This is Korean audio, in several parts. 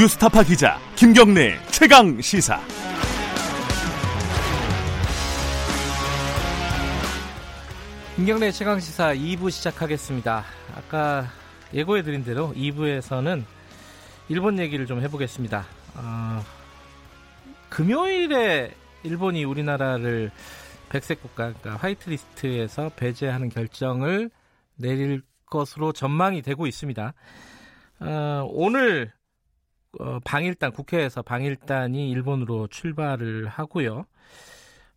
뉴스타파 기자 김경래 최강 시사. 김경래 최강 시사 2부 시작하겠습니다. 아까 예고해드린 대로 2부에서는 일본 얘기를 좀 해보겠습니다. 어, 금요일에 일본이 우리나라를 백색 국가, 그러니까 화이트리스트에서 배제하는 결정을 내릴 것으로 전망이 되고 있습니다. 어, 오늘 어, 방일단 국회에서 방일단이 일본으로 출발을 하고요.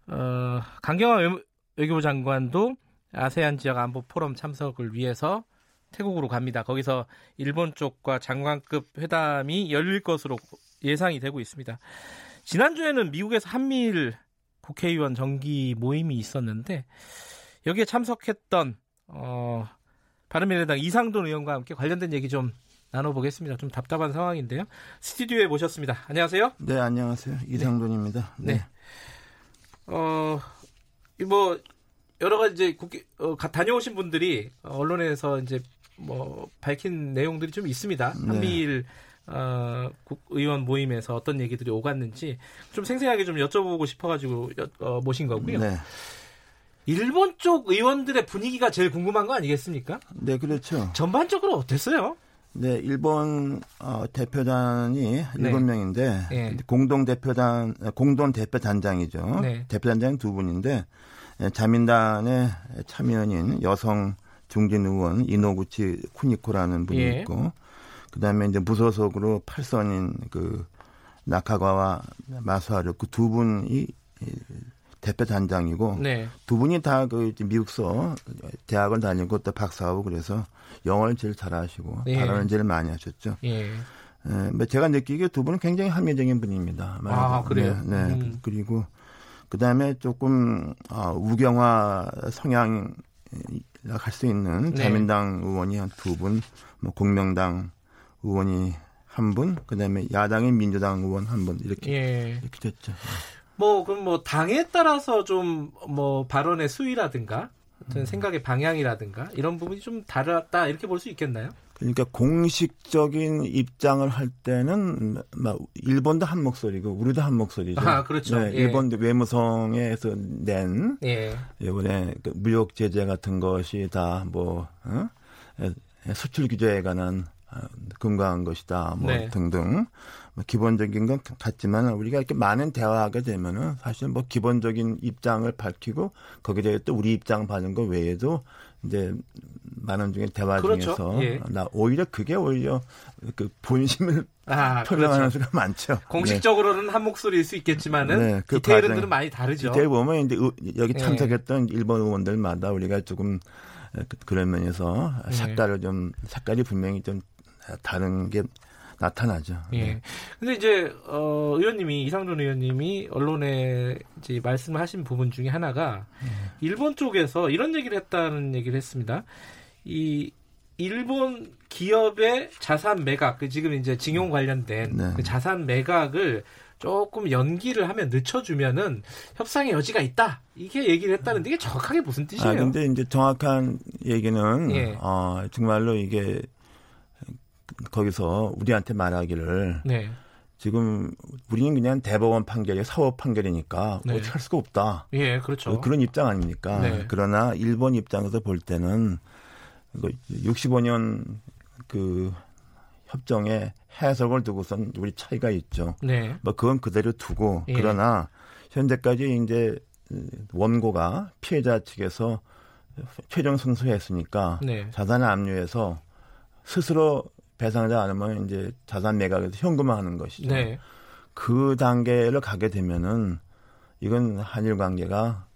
어, 강경화 외교부 장관도 아세안 지역 안보 포럼 참석을 위해서 태국으로 갑니다. 거기서 일본 쪽과 장관급 회담이 열릴 것으로 예상이 되고 있습니다. 지난주에는 미국에서 한미일 국회의원 정기 모임이 있었는데 여기에 참석했던 어, 바른미래당 이상돈 의원과 함께 관련된 얘기 좀 나눠보겠습니다. 좀 답답한 상황인데요. 스튜디오에 모셨습니다. 안녕하세요. 네, 안녕하세요. 이상돈입니다. 네. 네. 어, 뭐 여러 가지 이제 국회 어, 다녀오신 분들이 언론에서 이제 뭐 밝힌 내용들이 좀 있습니다. 네. 한미일 어, 국의원 모임에서 어떤 얘기들이 오갔는지 좀 생생하게 좀 여쭤보고 싶어가지고 여, 어, 모신 거고요. 네. 일본 쪽 의원들의 분위기가 제일 궁금한 거 아니겠습니까? 네, 그렇죠. 전반적으로 어땠어요? 네, 일본 어, 대표단이 일곱 네. 명인데 네. 공동 대표단 공동 대표 단장이죠. 네. 대표 단장 두 분인데 예, 자민당의 참여인 여성 중진 의원 이노구치 쿠니코라는 분이 예. 있고 그다음에 이제 무소속으로 팔선인 그 나카가와 마사하루 그 두 분이 대표 단장이고 네. 두 분이 다 그 미국서 대학을 다니고 또 박사하고 그래서 영어를 제일 잘하시고 예. 발언을 제일 많이 하셨죠. 예. 예, 뭐 제가 느끼기에 두 분은 굉장히 합리적인 분입니다. 아 그래요? 네. 네. 음. 그리고 그 다음에 조금 어, 우경화 성향 갈 수 있는 네. 자민당 의원이 한 두 분, 뭐 공명당 의원이 한 분, 그다음에 야당의 민주당 의원 한 분 이렇게 예. 이렇게 됐죠. 뭐 그럼 뭐 당에 따라서 좀 뭐 발언의 수위라든가 어떤 음. 생각의 방향이라든가 이런 부분이 좀 다르다 이렇게 볼 수 있겠나요? 그러니까 공식적인 입장을 할 때는 막 일본도 한 목소리고 우리도 한 목소리죠. 아 그렇죠. 네, 예. 일본도 외무성에서 낸 예. 이번에 그 무역 제재 같은 것이 다뭐 어? 수출 규제에 관한 금강한 어, 것이다, 뭐 네. 등등 뭐 기본적인 건 같지만 우리가 이렇게 많은 대화하게 되면은 사실 뭐 기본적인 입장을 밝히고 거기에 대해 또 우리 입장 받는 거 외에도 이제 많은 중에 대화 그렇죠. 중에서 예. 나 오히려 그게 오히려 그 본심을 아, 표명하는 그렇죠. 수가 많죠. 공식적으로는 네. 한 목소리일 수 있겠지만은 네, 그 디테일은 많이 다르죠. 디테일 보면 이제 여기 예. 참석했던 예. 일본 의원들마다 우리가 조금 그, 그런 면에서 예. 색깔을 좀 색깔이 분명히 좀 다른 게 나타나죠. 예. 네. 근데 이제 어 의원님이 이상준 의원님이 언론에 이제 말씀하신 부분 중에 하나가 네. 일본 쪽에서 이런 얘기를 했다는 얘기를 했습니다. 이 일본 기업의 자산 매각, 그 지금 이제 징용 관련된 네. 그 자산 매각을 조금 연기를 하면 늦춰주면은 협상의 여지가 있다. 이게 얘기를 했다는데 이게 정확하게 무슨 뜻이에요? 아, 근데 이제 정확한 얘기는, 예. 어, 정말로 이게 거기서 우리한테 말하기를 네. 지금 우리는 그냥 대법원 판결이 사법 판결이니까 네. 어떻게 할 수가 없다. 예, 그렇죠. 그런 입장 아닙니까? 네. 그러나 일본 입장에서 볼 때는 65년 그 협정에 해석을 두고선 우리 차이가 있죠. 네. 뭐 그건 그대로 두고 예. 그러나 현재까지 이제 원고가 피해자 측에서 최종 승소했으니까 네. 자산을 압류해서 스스로 배상하지 않으면 이제 자산 매각에서 현금화 하는 것이죠. 네. 그 단계를 가게 되면은 이건 한일 관계가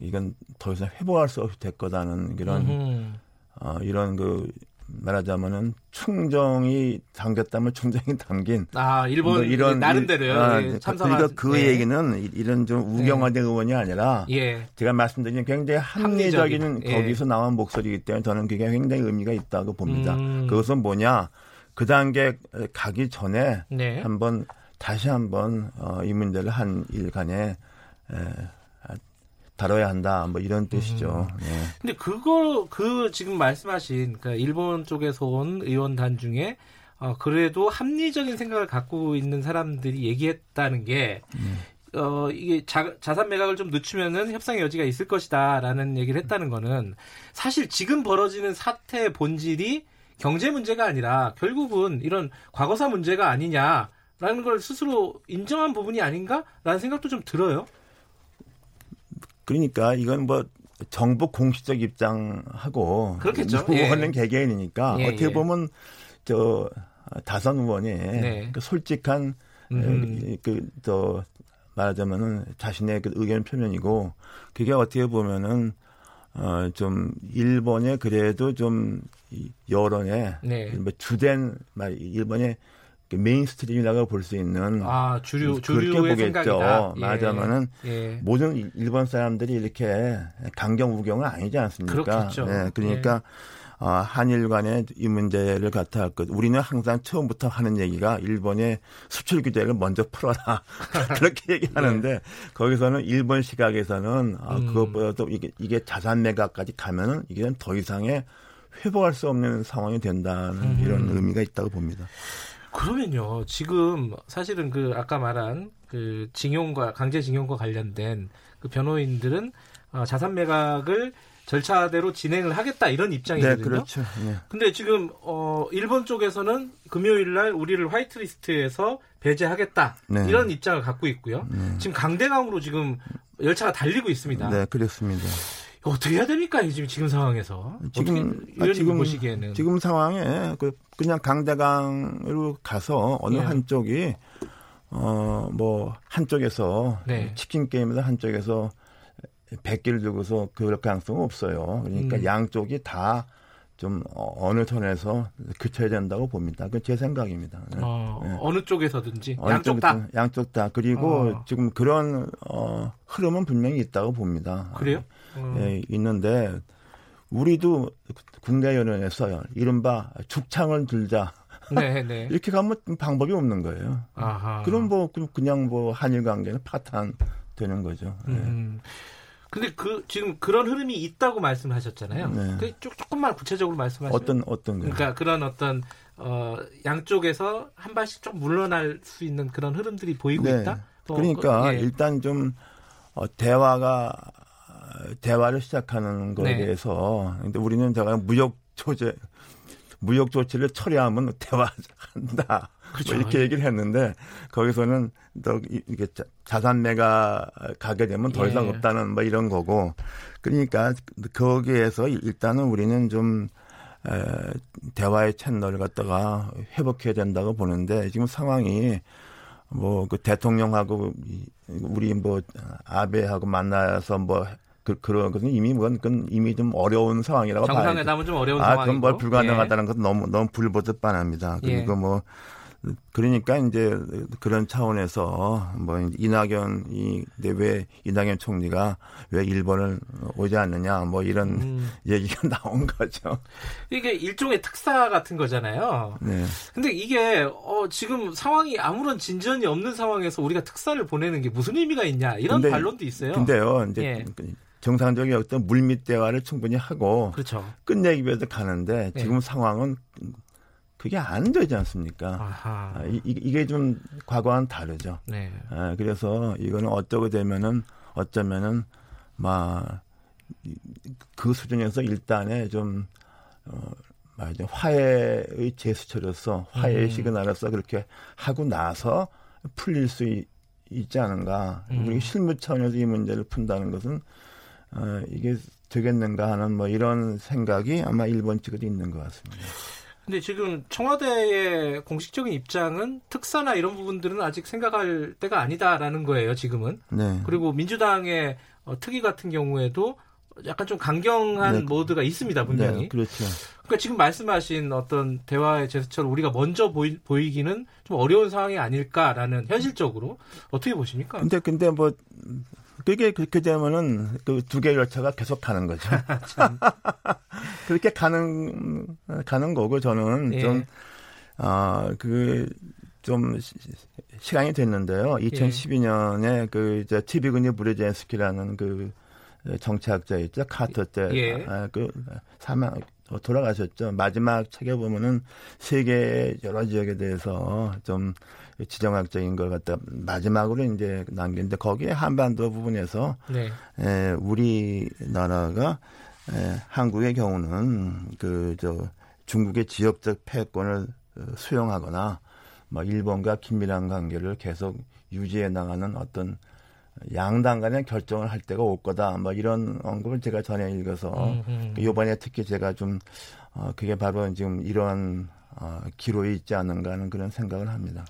이건 더 이상 회복할 수 없이 될 거다는 이런 어, 이런 그 말하자면은 충정이 담겼다면 충정이 담긴 아 일본 뭐 이런 나름대로요 아, 예, 그러니까 그 네. 얘기는 이런 좀 우경화된 네. 의원이 아니라 예. 제가 말씀드린 굉장히 합리적인, 합리적인 예. 거기서 나온 목소리이기 때문에 저는 그게 굉장히 의미가 있다고 봅니다. 음. 그것은 뭐냐 그 단계 가기 전에 네. 한번 다시 한번 어, 이 문제를 한 일간에 에, 다뤄야 한다. 뭐 이런 뜻이죠. 음. 네. 근데 그거 그 지금 말씀하신 그 일본 쪽에서 온 의원단 중에 어, 그래도 합리적인 생각을 갖고 있는 사람들이 얘기했다는 게 음. 어, 이게 자, 자산 매각을 좀 늦추면은 협상의 여지가 있을 것이다 라는 얘기를 했다는 거는 사실 지금 벌어지는 사태의 본질이 경제 문제가 아니라 결국은 이런 과거사 문제가 아니냐라는 걸 스스로 인정한 부분이 아닌가라는 생각도 좀 들어요. 그러니까 이건 뭐 정부 공식적 입장하고 그렇겠죠. 의원은 예. 개개인이니까 예, 어떻게 예. 보면 저 다선 의원이 네. 그 솔직한 음. 그저 말하자면은 자신의 그 의견 표명이고 그게 어떻게 보면은 어좀 일본의 그래도 좀 여론에 네. 뭐 주된 말 일본의 그 mainstream이라고 볼 수 있는 아 주류 그렇게 보겠죠. 생각이다. 말하자면은 예. 예. 모든 일본 사람들이 이렇게 강경 우경은 아니지 않습니까? 그렇겠죠. 네, 그러니까 예. 어, 한일 간의 이 문제를 갖다 할 것. 우리는 항상 처음부터 하는 얘기가 일본의 수출 규제를 먼저 풀어라. 그렇게 얘기하는데 네. 거기서는 일본 시각에서는 아, 음. 그것보다도 이게, 이게 자산 매각까지 가면은 이게 더 이상의 회복할 수 없는 상황이 된다는 음. 이런 의미가 있다고 봅니다. 그러면요, 지금 사실은 그 아까 말한 그 징용과 강제징용과 관련된 그 변호인들은 어, 자산 매각을 절차대로 진행을 하겠다 이런 입장이거든요. 네, 그렇죠. 네. 근데 지금 어 일본 쪽에서는 금요일 날 우리를 화이트리스트에서 배제하겠다 네. 이런 입장을 갖고 있고요. 네. 지금 강대강으로 지금 열차가 달리고 있습니다. 네, 그렇습니다. 어떻게 해야 됩니까? 지금 지금 상황에서 지금 아, 지금 보시기에는 지금 상황에 그 그냥 강대강으로 가서 어느 네. 한쪽이 어 뭐 한쪽에서 네. 치킨 게임에서 한쪽에서 100개를 두고서 그럴 가능성은 없어요. 그러니까 음. 양쪽이 다 좀 어느 톤에서 교체해야 된다고 봅니다. 그건 제 생각입니다. 네. 어, 네. 어느 쪽에서든지 어느 양쪽 다 양쪽 다 그리고 어. 지금 그런 어, 흐름은 분명히 있다고 봅니다. 그래요? 어. 예, 있는데 우리도 국내연원에서 이른바 죽창을 들자. 네, 네. 이렇게 가면 방법이 없는 거예요. 아하. 그럼 뭐 그냥 뭐 한일 관계는 파탄 되는 거죠. 네. 음. 근데 그 지금 그런 흐름이 있다고 말씀하셨잖아요. 네. 그 조금만 구체적으로 말씀하시면 어떤 어떤 거 그러니까 그런 어떤 어 양쪽에서 한 발씩 좀 물러날 수 있는 그런 흐름들이 보이고 네. 있다. 그러니까 그, 예. 일단 좀 어, 대화가 대화를 시작하는 것에 네. 대해서 근데 우리는 제가 무역 조제 무역 조치를 처리하면 대화한다. 그렇죠. 뭐 이렇게 얘기를 했는데 거기서는 더 이게 자산 매가 가게 되면 더 이상 예. 없다는 뭐 이런 거고 그러니까 거기에서 일단은 우리는 좀 에, 대화의 채널을 갖다가 회복해야 된다고 보는데 지금 상황이 뭐 그 대통령하고 우리 뭐 아베하고 만나서 뭐 그, 그런 것은 이미 그건, 그건 이미 좀 어려운 상황이라고 봐요. 정상회담은 좀 어려운 상황이고. 아, 그건 뭘 불가능하다는 예. 것은 너무 너무 불보듯 뻔합니다. 그리고 예. 뭐 그러니까 이제 그런 차원에서 뭐 이낙연이 왜 이낙연 총리가 왜 일본을 오지 않느냐 뭐 이런 음. 얘기가 나온 거죠. 이게 일종의 특사 같은 거잖아요. 네. 근데 이게 어 지금 상황이 아무런 진전이 없는 상황에서 우리가 특사를 보내는 게 무슨 의미가 있냐 이런 근데, 반론도 있어요. 근데요. 이제 예. 정상적인 어떤 물밑 대화를 충분히 하고 그렇죠. 끝내기 위해서 가는데 네. 지금 네. 상황은 그게 안 되지 않습니까? 아, 이, 이게 좀 과거와는 다르죠. 네. 아, 그래서 이거는 어쩌고 되면은 어쩌면은 막그 수준에서 일단에 좀 어, 말하자 화해의 제스처로서 화해의 음. 시그널로서 그렇게 하고 나서 풀릴 수 있, 지 않은가. 음. 우리 실무 차원에서 이 문제를 푼다는 것은 어, 이게 되겠는가 하는 뭐 이런 생각이 아마 일본 측에도 있는 것 같습니다. 근데 지금 청와대의 공식적인 입장은 특사나 이런 부분들은 아직 생각할 때가 아니다라는 거예요, 지금은. 네. 그리고 민주당의 어, 특위 같은 경우에도 약간 좀 강경한 네. 모드가 있습니다, 분명히. 네, 그렇죠. 그러니까 지금 말씀하신 어떤 대화의 제스처를 우리가 먼저 보이, 보이기는 좀 어려운 상황이 아닐까라는 현실적으로 어떻게 보십니까? 근데 근데 뭐 그게 그렇게 되면은 그 두 개의 열차가 계속 가는 거죠. 그렇게 가는 가는 거고 저는 예. 좀 아, 그 좀 시간이 됐는데요. 2012년에 예. 그 이제 티비그니 브레젠스키라는 그 정치학자 있죠. 카터 때 예. 아, 그 사망 돌아가셨죠. 마지막 책에 보면은 세계 여러 지역에 대해서 좀 지정학적인 걸 갖다 마지막으로 이제 남겼는데 거기에 한반도 부분에서 네. 에, 우리나라가 에, 한국의 경우는 그 저 중국의 지역적 패권을 어, 수용하거나 뭐 일본과 긴밀한 관계를 계속 유지해 나가는 어떤 양단간의 결정을 할 때가 올 거다. 뭐 이런 언급을 제가 전에 읽어서 음, 음. 이번에 특히 제가 좀 어, 그게 바로 지금 이런 어, 기로에 있지 않은가 하는 그런 생각을 합니다.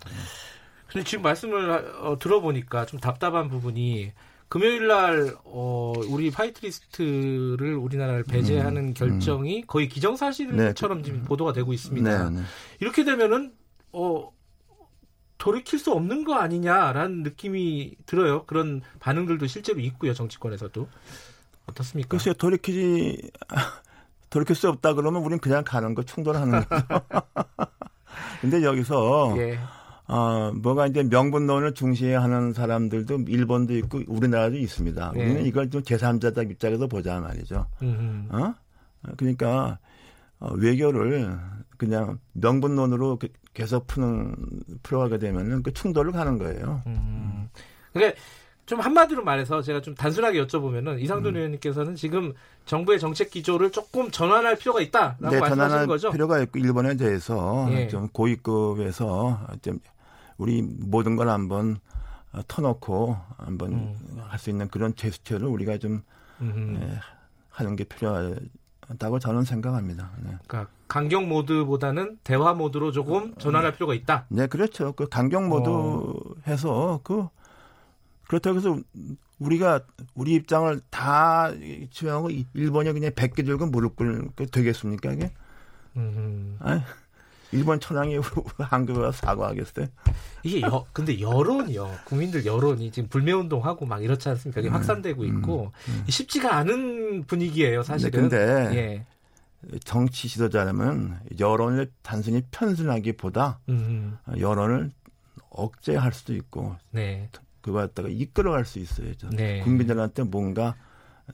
근데 지금 말씀을 어, 들어보니까 좀 답답한 부분이 금요일 날 어, 우리 white list를 우리나라를 배제하는 음, 결정이 음. 거의 기정사실처럼 네. 지금 보도가 되고 있습니다. 네, 네. 이렇게 되면은 어 돌이킬 수 없는 거 아니냐라는 느낌이 들어요. 그런 반응들도 실제로 있고요. 정치권에서도. 어떻습니까? 글쎄요. 돌이키지 돌이킬 수 없다 그러면 우린 그냥 가는 거 충돌하는 거죠. 근데 여기서 예. 어, 뭐가 이제 명분론을 중시하는 사람들도 일본도 있고 우리나라도 있습니다. 예. 우리는 이걸 좀 제3자적 입장에서 보자 말이죠. 음흠. 어? 그러니까 어, 외교를 그냥 명분론으로 계속 푸는 풀어가게 되면은 그 충돌을 가는 거예요. 음. 그러니까 좀 한마디로 말해서 제가 좀 단순하게 여쭤보면은 이상돈 음. 의원님께서는 지금 정부의 정책 기조를 조금 전환할 필요가 있다라고 네, 말씀하시는 거죠? 필요가 있고 일본에 대해서 예. 좀 고위급에서 좀 우리 모든 걸 한번 터놓고 한번 음. 할수 있는 그런 제스처를 우리가 좀 예, 하는 게 필요하다고 저는 생각합니다. 네. 그러니까 강경 모드보다는 대화 모드로 조금 전환할 네. 필요가 있다. 네, 그렇죠. 그 강경 모드 어. 해서 그 그렇다고 해서 우리가 우리 입장을 다 주장하고 일본이 그냥 100개 들고 무릎 꿇게 되겠습니까 이게? 음. 아 일본 천황이 한국에 와서 사과하겠어요? 이게 여, 근데 여론이요. 국민들 여론이 지금 불매운동하고 막 이렇지 않습니까? 이게 음, 확산되고 음, 있고 음, 쉽지가 않은 분위기예요, 사실은. 네, 근데 예. 정치 지도자라면 여론을 단순히 편순하기보다 음. 여론을 억제할 수도 있고 네. 그걸 갖다가 이끌어갈 수 있어야죠. 네. 국민들한테 뭔가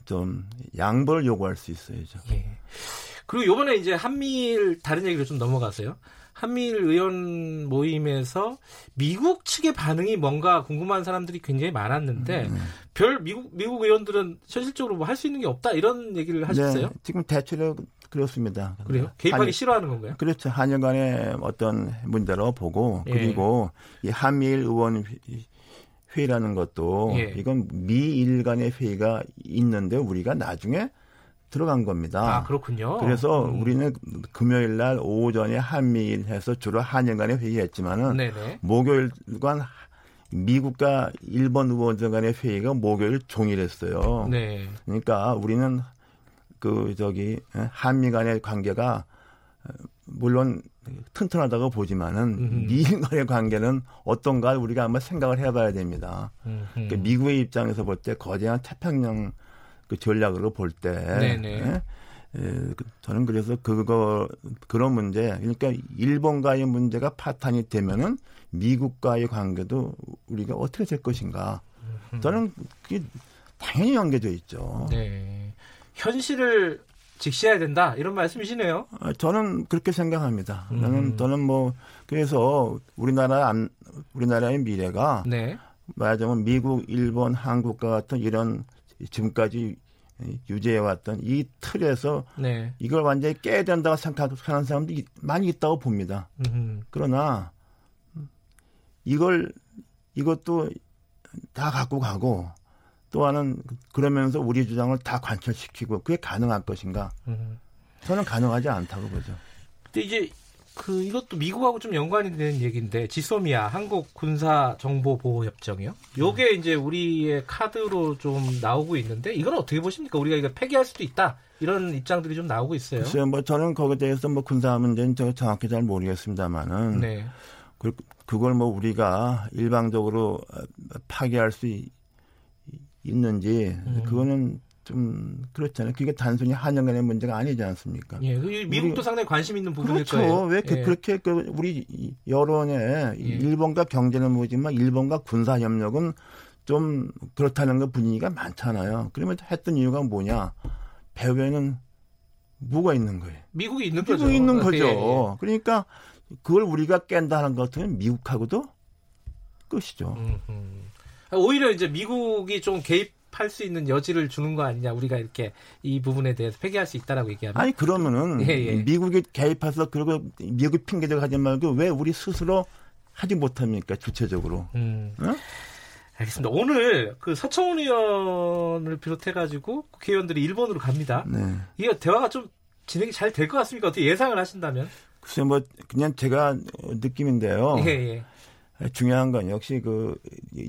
좀 양보를 요구할 수 있어야죠. 예. 그리고 요번에 이제 한미일 다른 얘기로 좀 넘어가세요. 한미일 의원 모임에서 미국 측의 반응이 뭔가 궁금한 사람들이 굉장히 많았는데 음. 별 미국 미국 의원들은 현실적으로 뭐 할 수 있는 게 없다 이런 얘기를 하셨어요? 네, 지금 대체로 그렇습니다. 그래요? 개입하기 한, 싫어하는 건가요? 그렇죠. 한일 간의 어떤 문제로 보고 예. 그리고 이 한미일 의원 회의라는 것도 예. 이건 미일 간의 회의가 있는데 우리가 나중에 들어간 겁니다. 아, 그렇군요. 그래서 음. 우리는 금요일 날 오전에 한미일 해서 주로 한일 간의 회의했지만은 네네. 목요일 간 미국과 일본 의원들 간의 회의가 목요일 종일 했어요. 네. 그러니까 우리는 그 저기 한미 간의 관계가 물론 튼튼하다고 보지만은 미일 간의 관계는 어떤가 우리가 한번 생각을 해봐야 됩니다. 그러니까 미국의 입장에서 볼 때 거대한 태평양 그 전략으로 볼 때. 예? 예, 그 저는 그래서 그거 그런 문제 그러니까 일본과의 문제가 파탄이 되면은 미국과의 관계도 우리가 어떻게 될 것인가 저는 그게 당연히 연계돼 있죠. 네. 현실을 직시해야 된다 이런 말씀이시네요. 아, 저는 그렇게 생각합니다. 음. 저는 저는 뭐 그래서 우리나라 안, 우리나라의 미래가 네. 말하자면 미국, 일본, 한국과 같은 이런 지금까지 유지해왔던 이 틀에서 네. 이걸 완전히 깨야 된다고 생각하는 사람들이 많이 있다고 봅니다. 음흠. 그러나 이걸 이것도 다 갖고 가고 또 하는 그러면서 우리 주장을 다 관철시키고 그게 가능할 것인가? 저는 가능하지 않다고 보죠. 근데 이제 그 이것도 미국하고 좀 연관이 되는 얘기인데 지소미아 한국 군사 정보 보호 협정이요. 요게 음. 이제 우리의 카드로 좀 나오고 있는데 이건 어떻게 보십니까? 우리가 이거 폐기할 수도 있다. 이런 입장들이 좀 나오고 있어요. 글쎄요, 뭐 저는 거기에 대해서 뭐 군사 문제는 저 정확히 잘 모르겠습니다만은 네. 그, 그걸 뭐 우리가 일방적으로 파기할 수 있는지 음. 그거는 좀 그렇잖아요. 그게 단순히 한일 간의 문제가 아니지 않습니까? 예, 그 미국도 우리, 상당히 관심 있는 부분일 그렇죠. 거예요. 왜 예. 그렇게 그 우리 여론에 예. 일본과 경제는 뭐지만 일본과 군사 협력은 좀 그렇다는 거 분위기가 많잖아요. 그러면 했던 이유가 뭐냐? 배후에는 뭐가 있는 거예요? 미국이 있는 미국이 거죠. 있는 거죠. 예, 예. 그러니까 그걸 우리가 깬다는 것 같으면 미국하고도 끝이죠. 음흠. 오히려 이제 미국이 좀 개입할 수 있는 여지를 주는 거 아니냐 우리가 이렇게 이 부분에 대해서 폐기할 수 있다라고 얘기하면 아니 그러면은 예, 예. 미국이 개입해서 그리고 미국이 핑계대고 하지 말고 왜 우리 스스로 하지 못합니까 주체적으로? 음. 어? 알겠습니다. 오늘 그 서청원 의원을 비롯해가지고 국회의원들이 일본으로 갑니다. 네. 이게 대화가 좀 진행이 잘 될 것 같습니까? 어떻게 예상을 하신다면? 글쎄 뭐 그냥 제가 느낌인데요. 예, 예. 중요한 건 역시 그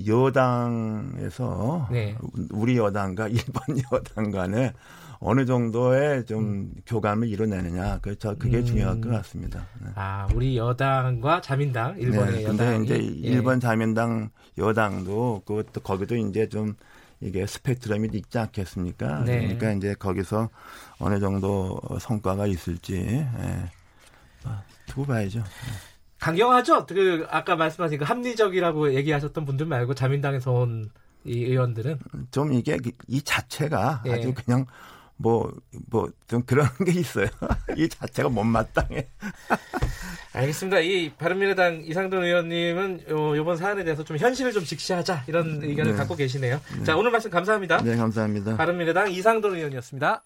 여당에서 네. 우리 여당과 일본 여당 간에 어느 정도의 좀 음. 교감을 이뤄내느냐 그렇죠 그게 음. 중요할 것 같습니다. 네. 아 우리 여당과 자민당 일본의 네, 여당. 근데 이제 예. 일본 자민당 여당도 그것도 거기도 이제 좀 이게 스펙트럼이 있지 않겠습니까? 네. 그러니까 이제 거기서 어느 정도 성과가 있을지 예. 두고 봐야죠. 강경하죠. 그 아까 말씀하신 그 합리적이라고 얘기하셨던 분들 말고 자민당에서 온 이 의원들은 좀 이게 이 자체가 예. 아주 그냥 뭐, 뭐, 좀 그런 게 있어요. 이 자체가 못마땅해. 알겠습니다. 이 바른미래당 이상돈 의원님은 요, 요번 사안에 대해서 좀 현실을 좀 직시하자 이런 의견을 네. 갖고 계시네요. 네. 자, 오늘 말씀 감사합니다. 네, 감사합니다. 바른미래당 이상돈 의원이었습니다.